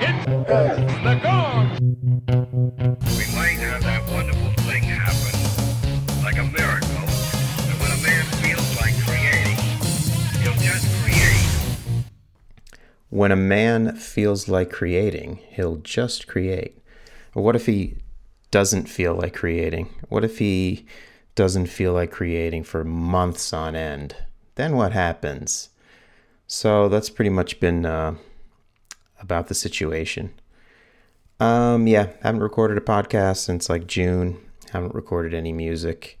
It's the gong. We might have that wonderful thing happen, like a miracle. And when a man feels like creating, he'll just create. When a man feels like creating, he'll just create. What if he doesn't feel like creating? What if he doesn't feel like creating for months on end? Then what happens? So that's pretty much been uh, about the situation. Um, yeah, haven't recorded a podcast since like June. Haven't recorded any music.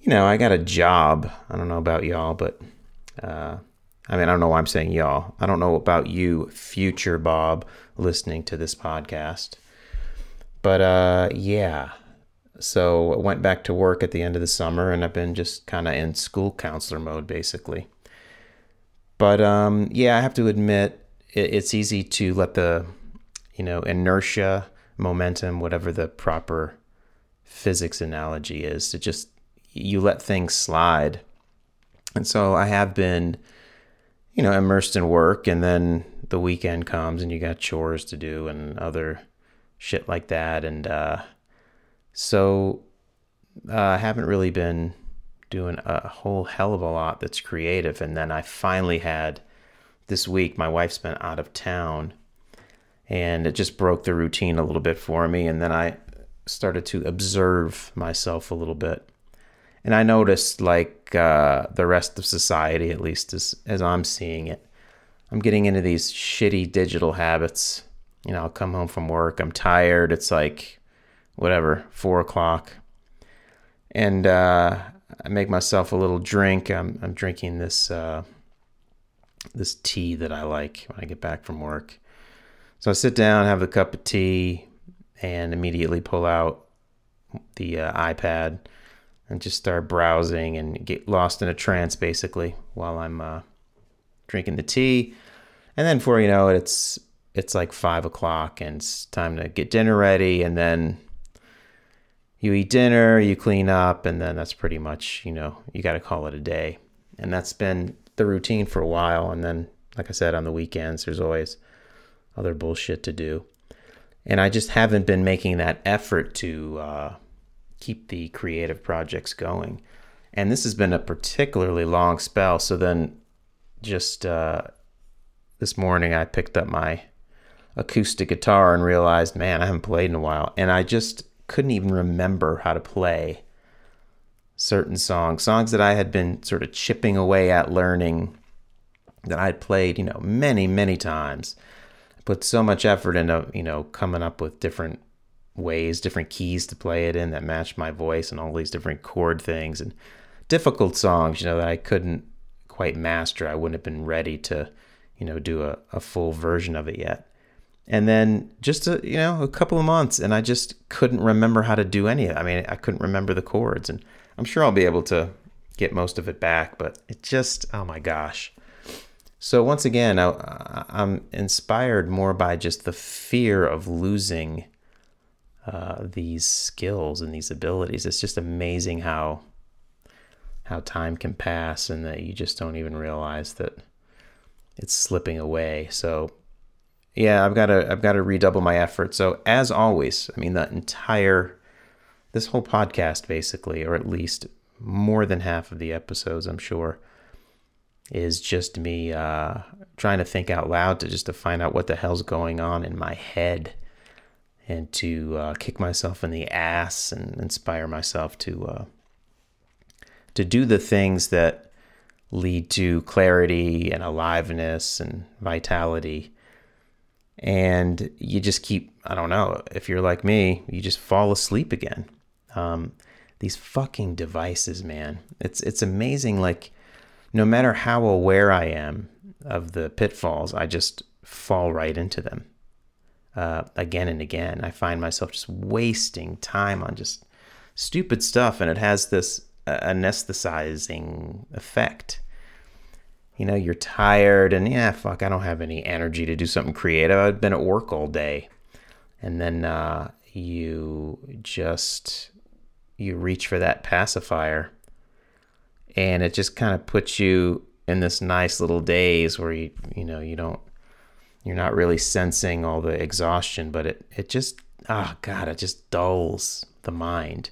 You know, I got a job. I don't know about y'all, but uh, I mean, I don't know why I'm saying y'all. I don't know about you, future Bob, listening to this podcast. But uh, yeah, so I went back to work at the end of the summer, and I've been just kind of in school counselor mode, basically. But um, yeah, I have to admit, it, it's easy to let the, you know, inertia, momentum, whatever the proper physics analogy is, to just you let things slide. And so I have been, you know, immersed in work, and then the weekend comes, and you got chores to do and other shit like that, and uh, so uh, I haven't really been doing a whole hell of a lot that's creative. And then I finally had this week, my wife's been out of town and it just broke the routine a little bit for me. And then I started to observe myself a little bit. And I noticed, like uh, the rest of society, at least as, as I'm seeing it, I'm getting into these shitty digital habits. You know, I'll come home from work, I'm tired. It's like, whatever, four o'clock. And uh, I make myself a little drink. I'm I'm drinking this uh, this tea that I like when I get back from work. So I sit down, have a cup of tea, and immediately pull out the uh, iPad and just start browsing and get lost in a trance basically while I'm uh, drinking the tea. And then before you know it, it's it's like five o'clock and it's time to get dinner ready, and then you eat dinner, you clean up, and then that's pretty much, you know, you got to call it a day. And that's been the routine for a while. And then, like I said, on the weekends, there's always other bullshit to do. And I just haven't been making that effort to uh, keep the creative projects going. And this has been a particularly long spell. So then, just uh, this morning, I picked up my acoustic guitar and realized, man, I haven't played in a while. And I just couldn't even remember how to play certain songs, songs that I had been sort of chipping away at learning that I'd played, you know, many, many times. I put so much effort into, you know, coming up with different ways, different keys to play it in that matched my voice and all these different chord things and difficult songs, you know, that I couldn't quite master. I wouldn't have been ready to, you know, do a, a full version of it yet and then just a you know a couple of months and i just couldn't remember how to do any of it i mean i couldn't remember the chords and i'm sure i'll be able to get most of it back but it just oh my gosh. So once again I, am inspired more by just the fear of losing uh, these skills and these abilities. It's just amazing how how time can pass and that you just don't even realize that it's slipping away. So yeah, I've got to I've got to redouble my effort. So as always, I mean the entire this whole podcast basically, or at least more than half of the episodes, I'm sure, is just me uh, trying to think out loud to just to find out what the hell's going on in my head, and to uh, kick myself in the ass and inspire myself to uh, to do the things that lead to clarity and aliveness and vitality. And you just keep i don't know if you're like me you just fall asleep again um, these fucking devices man it's it's amazing like no matter how aware i am of the pitfalls i just fall right into them uh, again and again i find myself just wasting time on just stupid stuff and it has this uh, anesthetizing effect you know, you're tired and yeah, fuck, I don't have any energy to do something creative. I've been at work all day. And then uh, you just you reach for that pacifier and it just kind of puts you in this nice little daze where you you know, you don't You're not really sensing all the exhaustion, but it, it just, oh God, it just dulls the mind.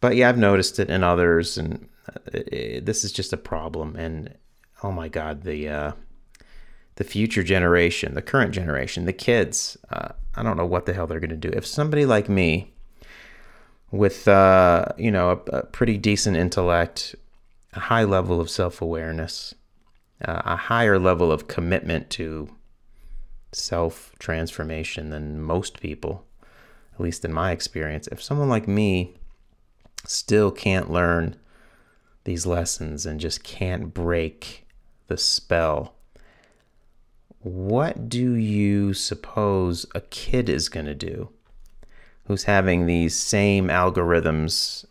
But yeah, I've noticed it in others, and it, it, this is just a problem. And oh my God, the, uh, the future generation, the current generation, the kids, uh, I don't know what the hell they're going to do. If somebody like me, with uh, you know a, a, pretty decent intellect, a high level of self-awareness, uh, a higher level of commitment to self-transformation than most people, at least in my experience. If someone like me still can't learn these lessons and just can't break the spell, what do you suppose a kid is going to do? Who's having these same algorithms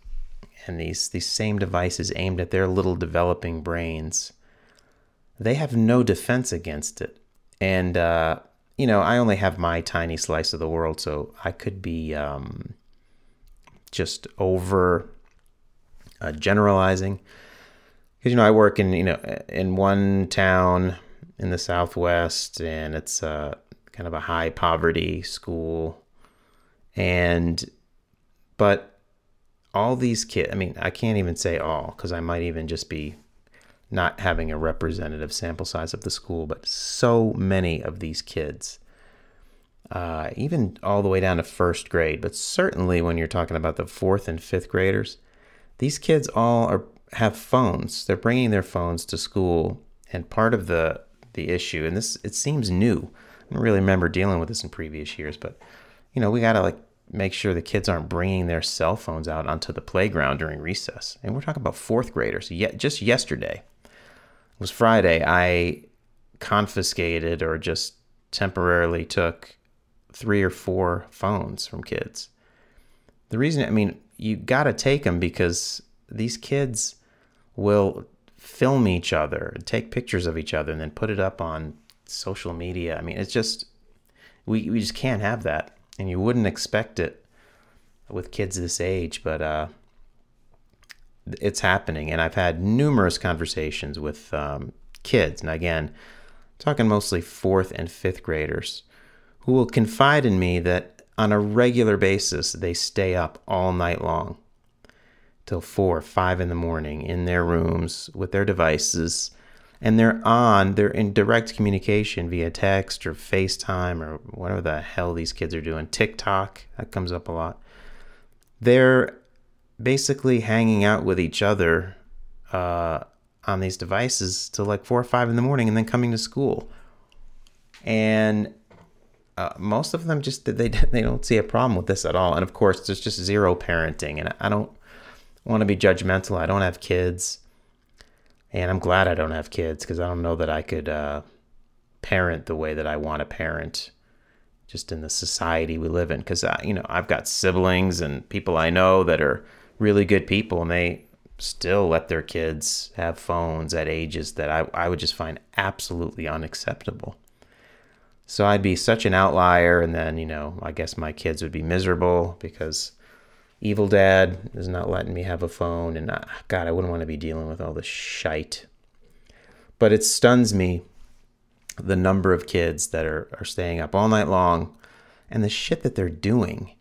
and these these same devices aimed at their little developing brains, they have no defense against it. And uh, you know, I only have my tiny slice of the world, so I could be um, just over uh, generalizing. Because you know, I work in you know in one town in the southwest, and it's uh, kind of a high poverty school and, but all these kids, I mean, I can't even say all because I might even just be not having a representative sample size of the school, but so many of these kids, uh, even all the way down to first grade, but certainly when you're talking about the fourth and fifth graders, these kids all are have phones. They're bringing their phones to school, and part of the the issue, and this it seems new. I don't really remember dealing with this in previous years, but you know, we gotta like make sure the kids aren't bringing their cell phones out onto the playground during recess. And we're talking about fourth graders. Yet just yesterday, it was Friday, I confiscated or just temporarily took three or four phones from kids. The reason, I mean, you got to take them because these kids will film each other, take pictures of each other, and then put it up on social media. I mean, it's just, we, we just can't have that and you wouldn't expect it with kids this age, but uh, it's happening. And I've had numerous conversations with um, kids, and again, talking mostly fourth and fifth graders, who will confide in me that on a regular basis they stay up all night long till four five in the morning in their rooms with their devices and they're on, they're in direct communication via text or FaceTime or whatever the hell these kids are doing. TikTok, that comes up a lot. They're basically hanging out with each other uh, on these devices till like four or five in the morning and then coming to school. And uh, most of them just they they don't see a problem with this at all. And of course, there's just zero parenting. And I don't want to be judgmental. I don't have kids. And I'm glad I don't have kids because I don't know that I could uh, parent the way that I want to parent just in the society we live in. Because, you know, I've got siblings and people I know that are really good people and they still let their kids have phones at ages that I, I would just find absolutely unacceptable. So I'd be such an outlier, and then, you know, I guess my kids would be miserable because Evil Dad is not letting me have a phone, and uh, God, I wouldn't want to be dealing with all this shite. But it stuns me the number of kids that are, are staying up all night long and the shit that they're doing.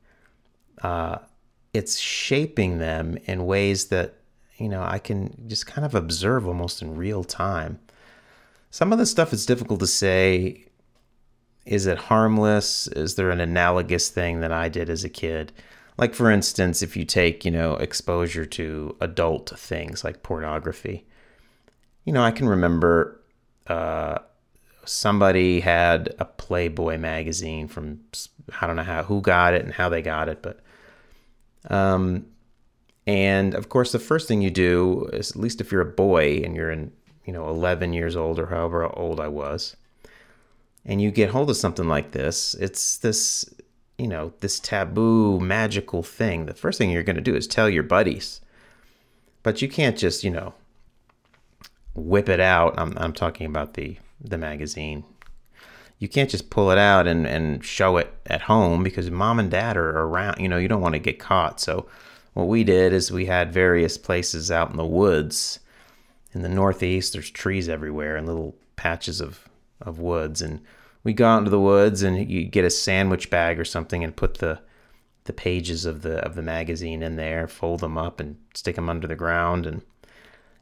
Uh, it's shaping them in ways that, you know, I can just kind of observe almost in real time. Some of the stuff is difficult to say. Is it harmless? Is there an analogous thing that I did as a kid? Like for instance, if you take, you know, exposure to adult things like pornography. You know, I can remember uh, somebody had a Playboy magazine from I don't know how who got it and how they got it, but um and of course the first thing you do is at least if you're a boy and you're in, you know, 11 years old or however old I was, and you get hold of something like this, it's this you know, this taboo magical thing, the first thing you're going to do is tell your buddies. But you can't just, you know, whip it out. I'm, I'm talking about the, the magazine. You can't just pull it out and, and show it at home because mom and dad are around. You know, you don't want to get caught. So, what we did is we had various places out in the woods. In the Northeast, there's trees everywhere and little patches of, of woods. And we go out into the woods and you get a sandwich bag or something and put the the pages of the of the magazine in there, fold them up and stick them under the ground and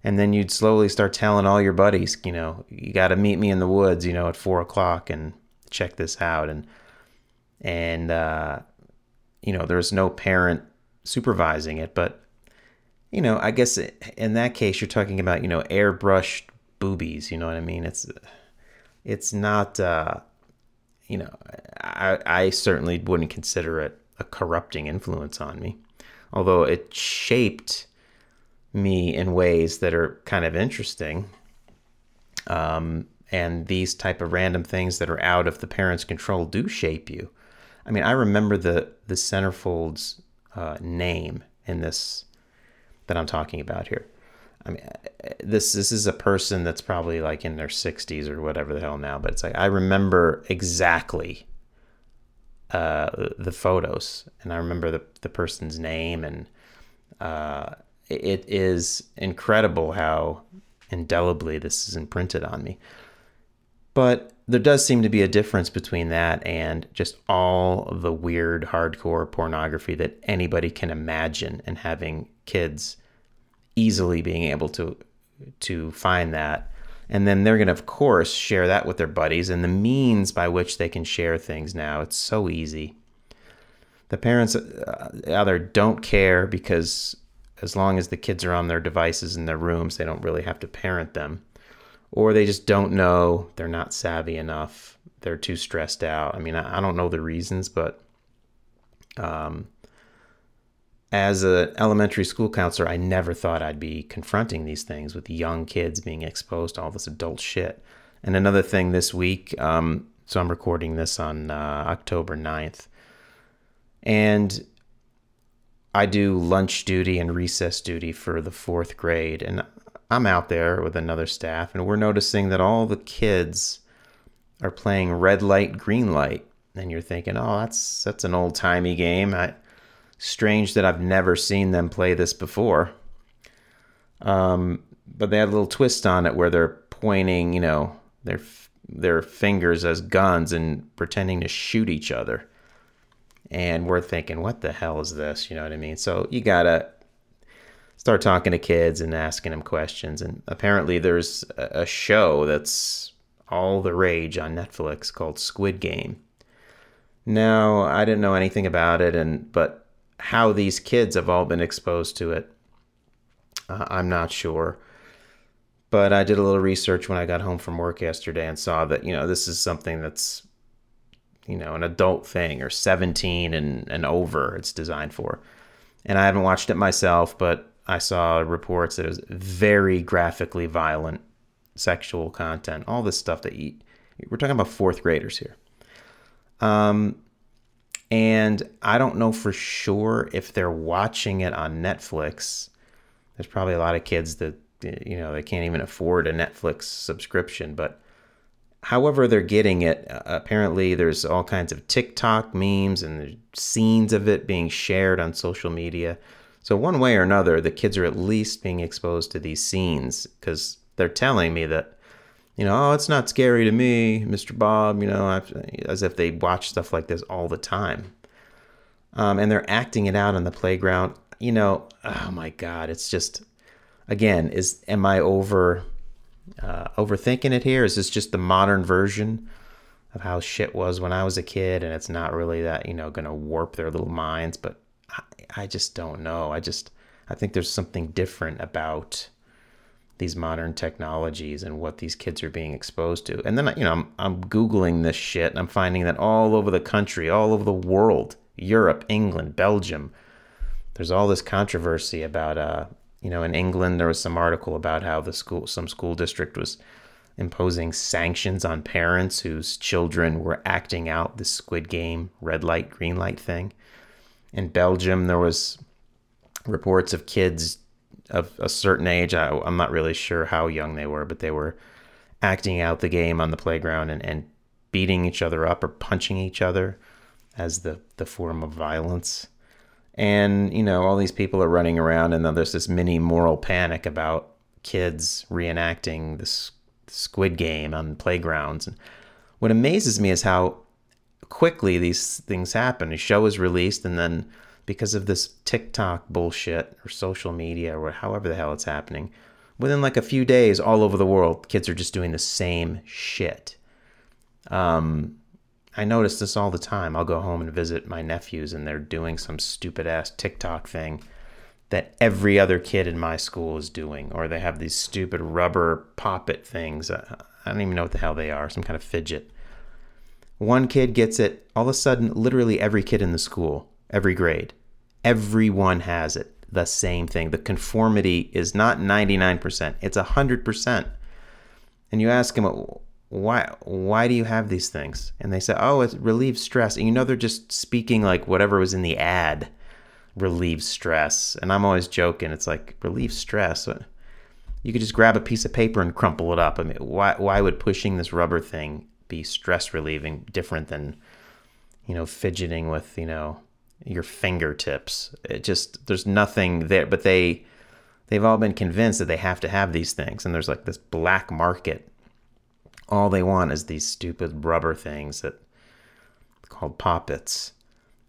and then you'd slowly start telling all your buddies, you know, you got to meet me in the woods, you know, at four o'clock and check this out and and uh, you know, there's no parent supervising it, but you know, I guess in that case you're talking about you know airbrushed boobies. You know what I mean? It's it's not. Uh, you know, I I certainly wouldn't consider it a corrupting influence on me, although it shaped me in ways that are kind of interesting. Um, and these type of random things that are out of the parent's control do shape you. I mean, I remember the the centerfold's uh, name in this that I'm talking about here. I mean, this this is a person that's probably like in their 60s or whatever the hell now, but it's like I remember exactly uh, the photos, and I remember the the person's name, and uh, it is incredible how indelibly this is imprinted on me. But there does seem to be a difference between that and just all the weird hardcore pornography that anybody can imagine and having kids easily being able to to find that. And then they're going to of course share that with their buddies. And the means by which they can share things now it's so easy. The parents uh, either don't care because as long as the kids are on their devices in their rooms they don't really have to parent them. Or they just don't know they're not savvy enough they're too stressed out. I mean i, I don't know the reasons but um, as an elementary school counselor, I never thought I'd be confronting these things with young kids being exposed to all this adult shit. And another thing this week, um, so I'm recording this on uh, October 9th, and I do lunch duty and recess duty for the fourth grade. And I'm out there with another staff, and we're noticing that all the kids are playing red light, green light. And you're thinking, oh, that's that's an old timey game. I, strange that I've never seen them play this before. Um, but they had a little twist on it where they're pointing, you know, their their fingers as guns and pretending to shoot each other. And we're thinking, what the hell is this? You know what I mean? So you gotta start talking to kids and asking them questions. And apparently, there's a show that's all the rage on Netflix called Squid Game. Now, I didn't know anything about it, and but how these kids have all been exposed to it, uh, I'm not sure. But I did a little research when I got home from work yesterday and saw that, you know, this is something that's, you know, an adult thing or 17 and, and over it's designed for. And I haven't watched it myself, but I saw reports that it was very graphically violent sexual content, all this stuff that you, we're talking about fourth graders here. Um, and I don't know for sure if they're watching it on Netflix. There's probably a lot of kids that, you know, they can't even afford a Netflix subscription. But however they're getting it, apparently there's all kinds of TikTok memes and scenes of it being shared on social media. So, one way or another, the kids are at least being exposed to these scenes because they're telling me that you know, oh, it's not scary to me, Mr. Bob, you know, as if they watch stuff like this all the time. Um, and they're acting it out on the playground. You know, oh my God, it's just, again, is am I over uh, overthinking it here? Is this just the modern version of how shit was when I was a kid, and it's not really that you know going to warp their little minds? But I, I just don't know. I just I think there's something different about these modern technologies and what these kids are being exposed to. And then, you know, I'm, I'm Googling this shit and I'm finding that all over the country, all over the world, Europe, England, Belgium, there's all this controversy about, uh, you know, in England, there was some article about how the school, some school district was imposing sanctions on parents whose children were acting out the Squid Game red light, green light thing. In Belgium, there was reports of kids of a certain age. I, am not really sure how young they were, but they were acting out the game on the playground and, and beating each other up or punching each other as the, the form of violence. And, you know, all these people are running around, and then there's this mini moral panic about kids reenacting this squid game on playgrounds. And what amazes me is how quickly these things happen. A show is released, and then because of this TikTok bullshit or social media or however the hell it's happening, within like a few days, all over the world, kids are just doing the same shit. Um, I notice this all the time. I'll go home and visit my nephews, and they're doing some stupid ass TikTok thing that every other kid in my school is doing, or they have these stupid rubber poppet things. I don't even know what the hell they are, some kind of fidget. One kid gets it, all of a sudden, literally every kid in the school, every grade, everyone has it. The same thing. The conformity is not 99%, it's 100%. And you ask them, why why do you have these things and they say oh it relieves stress and you know they're just speaking like whatever was in the ad relieves stress and i'm always joking it's like relieve stress you could just grab a piece of paper and crumple it up i mean why why would pushing this rubber thing be stress relieving different than you know fidgeting with you know your fingertips. It just there's nothing there but they they've all been convinced that they have to have these things. And there's like this black market. All they want is these stupid rubber things that called poppets.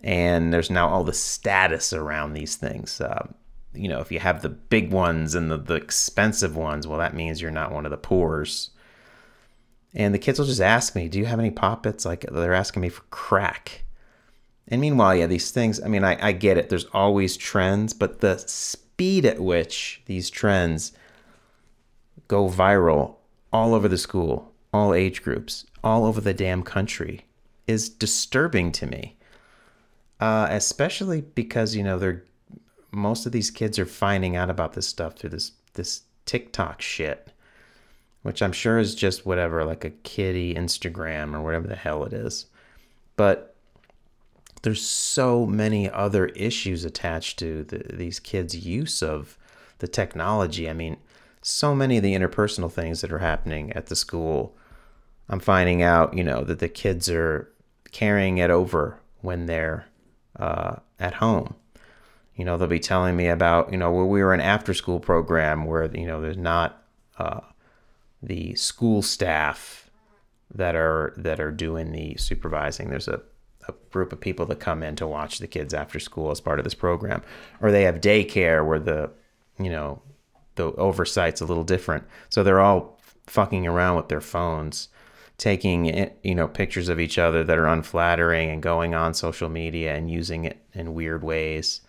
And there's now all the status around these things. Uh, you know if you have the big ones and the, the expensive ones well that means you're not one of the poors. And the kids will just ask me do you have any poppets? Like they're asking me for crack and meanwhile yeah these things i mean i, I get it there's always trends but the speed at which these trends go viral all over the school all age groups, all over the damn country, is disturbing to me. Uh, especially because you know they're most of these kids are finding out about this stuff through this this TikTok shit, which I'm sure is just whatever, like a kitty Instagram or whatever the hell it is. But there's so many other issues attached to the, these kids' use of the technology. I mean, so many of the interpersonal things that are happening at the school I'm finding out, you know, that the kids are carrying it over when they're uh, at home. You know, they'll be telling me about, you know, where we were an after school program where, you know, there's not uh, the school staff that are that are doing the supervising. There's a, a group of people that come in to watch the kids after school as part of this program. Or they have daycare where the, you know, the oversight's a little different. So they're all fucking around with their phones taking you know pictures of each other that are unflattering and going on social media and using it in weird ways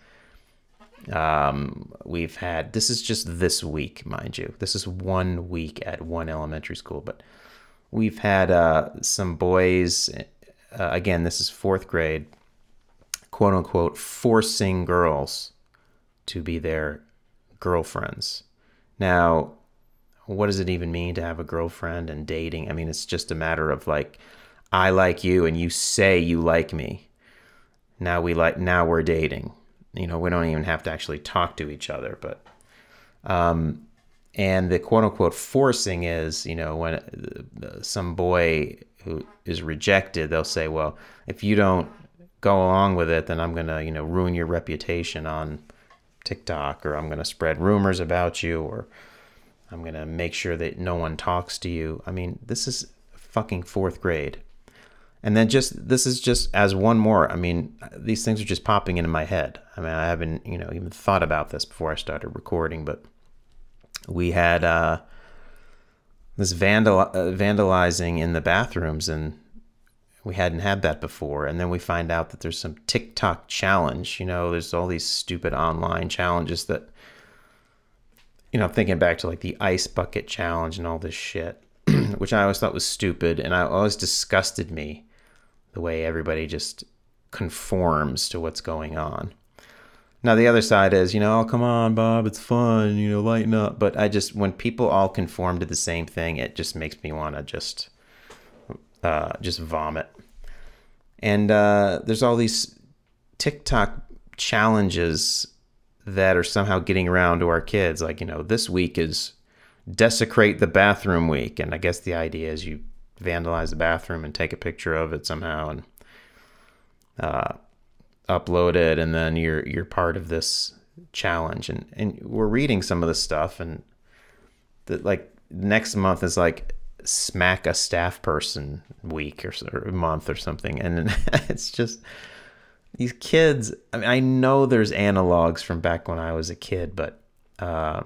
um, we've had this is just this week mind you this is one week at one elementary school but we've had uh, some boys uh, again this is fourth grade quote unquote forcing girls to be their girlfriends now what does it even mean to have a girlfriend and dating? I mean, it's just a matter of like, I like you and you say you like me. Now we like, now we're dating. You know, we don't even have to actually talk to each other, but, um, and the quote unquote forcing is, you know, when some boy who is rejected, they'll say, well, if you don't go along with it, then I'm to, you know, ruin your reputation on TikTok or I'm to spread rumors about you or, I'm to make sure that no one talks to you. I mean, this is fucking fourth grade. And then just this is just as one more. I mean, these things are just popping into my head. I mean, I haven't, you know, even thought about this before I started recording, but we had uh, this vandal uh, vandalizing in the bathrooms and we hadn't had that before. And then we find out that there's some TikTok challenge. You know, there's all these stupid online challenges that you know, thinking back to like the ice bucket challenge and all this shit, which I always thought was stupid, and I always disgusted me the way everybody just conforms to what's going on. Now the other side is, you know, oh come on, Bob, it's fun, you know, lighten up. But I just when people all conform to the same thing, it just makes me want to just, uh, just vomit. And uh, there's all these TikTok challenges that are somehow getting around to our kids. Like, you know, this week is desecrate the bathroom week. And I guess the idea is you vandalize the bathroom and take a picture of it somehow and uh, upload it. And then you're, you're part of this challenge. And, and we're reading some of this stuff and the, like next month is like smack a staff person week or, or month or something, and it's just these kids. I mean, I know there's analogs from back when I was a kid, but uh,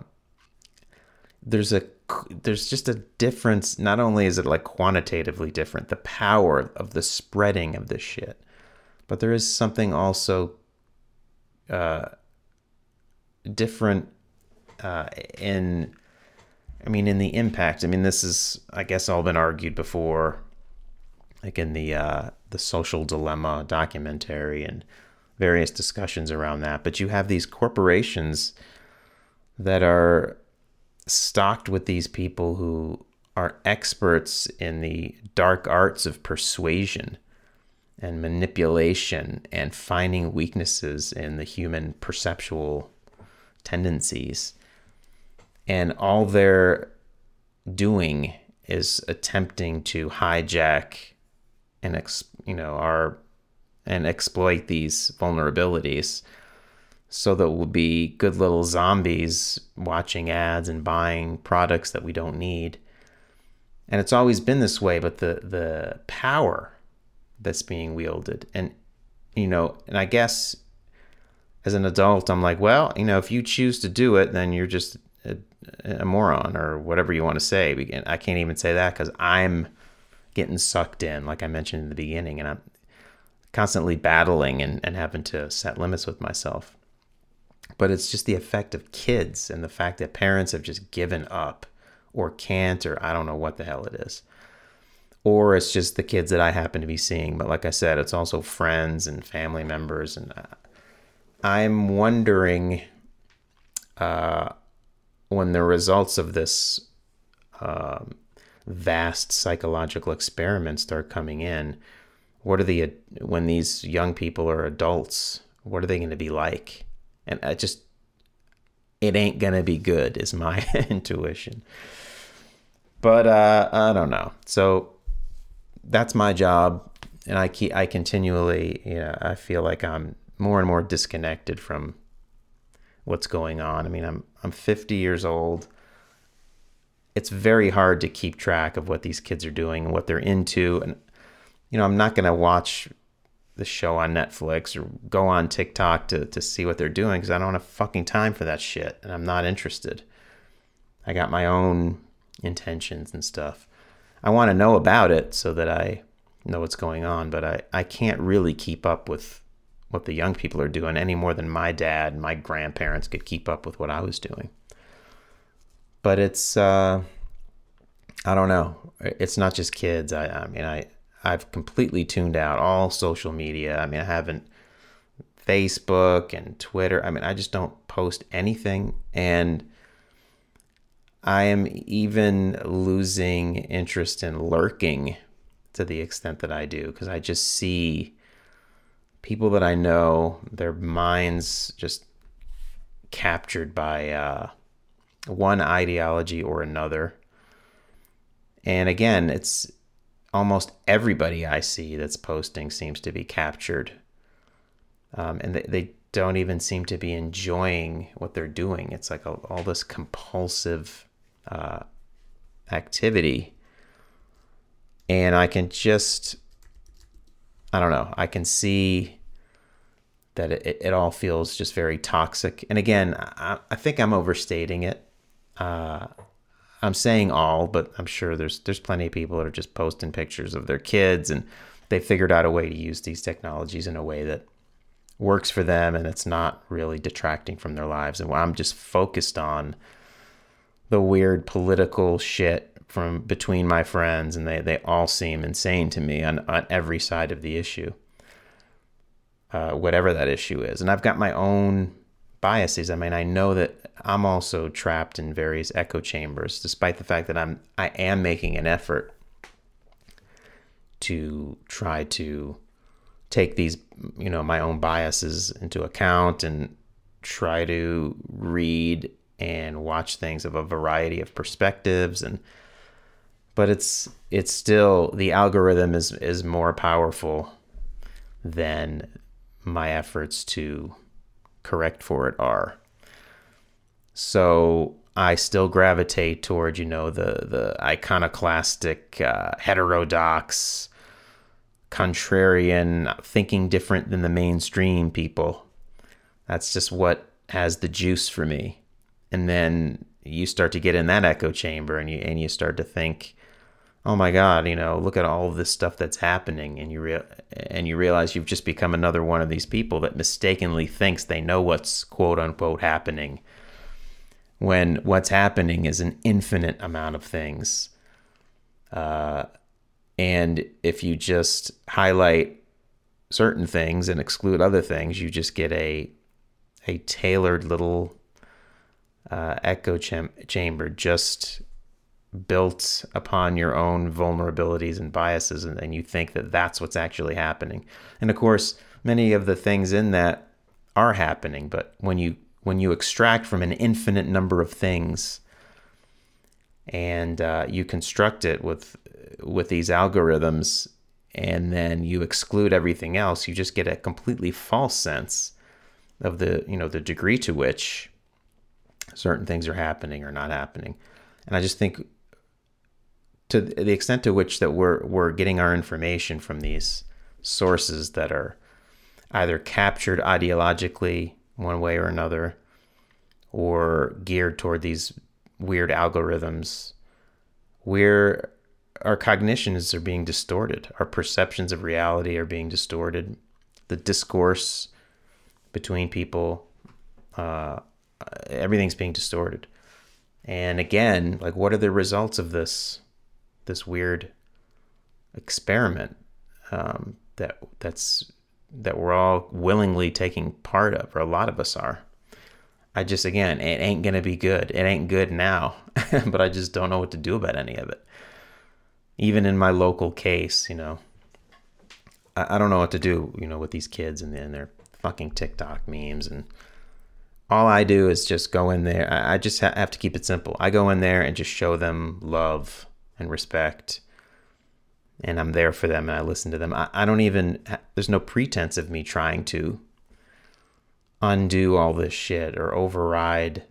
there's a there's just a difference. Not only is it like quantitatively different, the power of the spreading of this shit, but there is something also uh, different uh, in. I mean, in the impact. I mean, this is, I guess, all been argued before, like in the uh, the social dilemma documentary and various discussions around that. But you have these corporations that are stocked with these people who are experts in the dark arts of persuasion and manipulation and finding weaknesses in the human perceptual tendencies. And all they're doing is attempting to hijack and ex, you know our and exploit these vulnerabilities so that we'll be good little zombies watching ads and buying products that we don't need. And it's always been this way, but the the power that's being wielded and you know, and I guess as an adult I'm like, well, you know, if you choose to do it, then you're just a, a moron or whatever you want to say. I can't even say that cuz I'm getting sucked in like I mentioned in the beginning and I'm constantly battling and, and having to set limits with myself but it's just the effect of kids and the fact that parents have just given up or can't or I don't know what the hell it is. Or it's just the kids that I happen to be seeing. But like I said, it's also friends and family members. And uh, I'm wondering uh, when the results of this um, vast psychological experiment start coming in, what are the, when these young people are adults, what are they going to be like? and I just it ain't gonna be good is my intuition but uh, i don't know so that's my job and i keep i continually you know i feel like i'm more and more disconnected from what's going on i mean i'm i'm 50 years old it's very hard to keep track of what these kids are doing and what they're into and you know i'm not going to watch the show on Netflix or go on TikTok to, to see what they're doing because I don't have fucking time for that shit and I'm not interested. I got my own intentions and stuff. I want to know about it so that I know what's going on, but I, I can't really keep up with what the young people are doing any more than my dad and my grandparents could keep up with what I was doing. But it's, uh, I don't know. It's not just kids. I, I mean, I, I've completely tuned out all social media. I mean, I haven't Facebook and Twitter. I mean, I just don't post anything. And I am even losing interest in lurking to the extent that I do because I just see people that I know, their minds just captured by uh, one ideology or another. And again, it's almost everybody I see that's posting seems to be captured. Um, and they, they don't even seem to be enjoying what they're doing. It's like all this compulsive uh, activity. And I can just, I don't know, I can see that it, it all feels just very toxic. And again, I, I think I'm overstating it. Uh, I'm saying all, but I'm sure there's there's plenty of people that are just posting pictures of their kids and they figured out a way to use these technologies in a way that works for them and it's not really detracting from their lives. And I'm just focused on the weird political shit from between my friends and they, they all seem insane to me on, on every side of the issue. Uh, whatever that issue is. And I've got my own biases. I mean, I know that I'm also trapped in various echo chambers, despite the fact that I'm I am making an effort to try to take these, you know, my own biases into account and try to read and watch things of a variety of perspectives and but it's it's still the algorithm is is more powerful than my efforts to correct for it are. So I still gravitate toward, you know, the the iconoclastic, uh, heterodox, contrarian, thinking different than the mainstream people. That's just what has the juice for me. And then you start to get in that echo chamber, and you and you start to think, oh my God, you know, look at all of this stuff that's happening, and you rea- and you realize you've just become another one of these people that mistakenly thinks they know what's quote unquote happening when what's happening is an infinite amount of things. Uh, and if you just highlight certain things and exclude other things, you just get a a tailored little uh, echo cham- chamber just built upon your own vulnerabilities and biases, and, and you think that that's what's actually happening. And of course, many of the things in that are happening, but when you when you extract from an infinite number of things and uh, you construct it with with these algorithms and then you exclude everything else you just get a completely false sense of the you know the degree to which certain things are happening or not happening. And i just think to the extent to which that we're we're getting our information from these sources that are either captured ideologically one way or another, or geared toward these weird algorithms where our cognitions are being distorted, our perceptions of reality are being distorted, the discourse between people, uh, everything's being distorted. And again, like, what are the results of this this weird experiment um, that that's that we're all willingly taking part of, or a lot of us are. I just, again, it ain't to be good. It ain't good now, but I just don't know what to do about any of it. Even in my local case, you know, I, I don't know what to do, you know, with these kids and, and their fucking TikTok memes. And all I do is just go in there. I, just ha- have to keep it simple. I go in there and just show them love and respect and I'm there for them and I listen to them. I, I don't even, there's no pretense of me trying to undo all this shit or override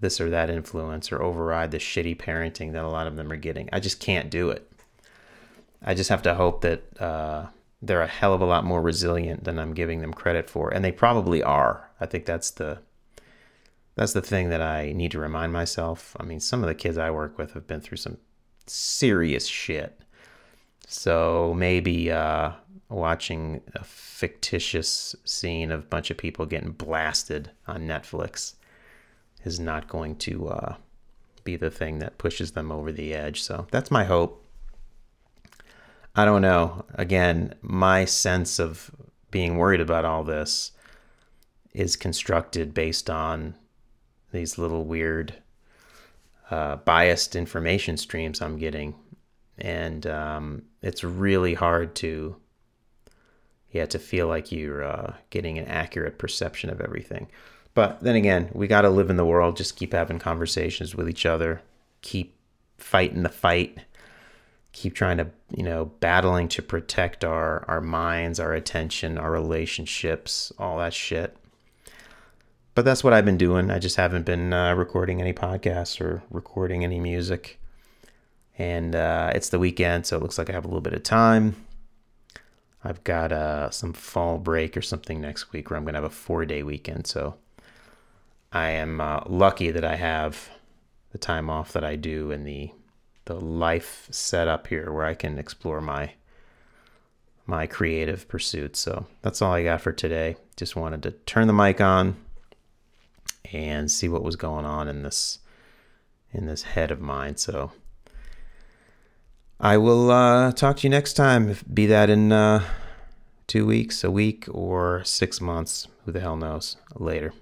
this or that influence or override the shitty parenting that a lot of them are getting. I just can't do it. I just have to hope that uh, they're a hell of a lot more resilient than I'm giving them credit for, and they probably are. I think that's the that's the thing that I need to remind myself. I mean, some of the kids I work with have been through some serious shit, so maybe uh, watching a fictitious scene of a bunch of people getting blasted on Netflix is not going to uh, be the thing that pushes them over the edge. So that's my hope. I don't know. Again, my sense of being worried about all this is constructed based on these little weird uh, biased information streams I'm getting. And um, it's really hard to yeah to feel like you're uh, getting an accurate perception of everything. But then again we got to live in the world just keep having conversations with each other keep fighting the fight keep trying to you know battling to protect our our minds our attention our relationships all that shit but that's what i've been doing i just haven't been uh, recording any podcasts or recording any music and uh, it's the weekend, so it looks like I have a little bit of time. I've got uh, some fall break or something next week where I'm going to have a four day weekend. So I am uh, lucky that I have the time off that I do and the the life set up here where I can explore my my creative pursuits. So that's all I got for today. Just wanted to turn the mic on and see what was going on in this in this head of mine. So I will uh, talk to you next time, be that in uh, two weeks, a week, or six months. Who the hell knows? Later.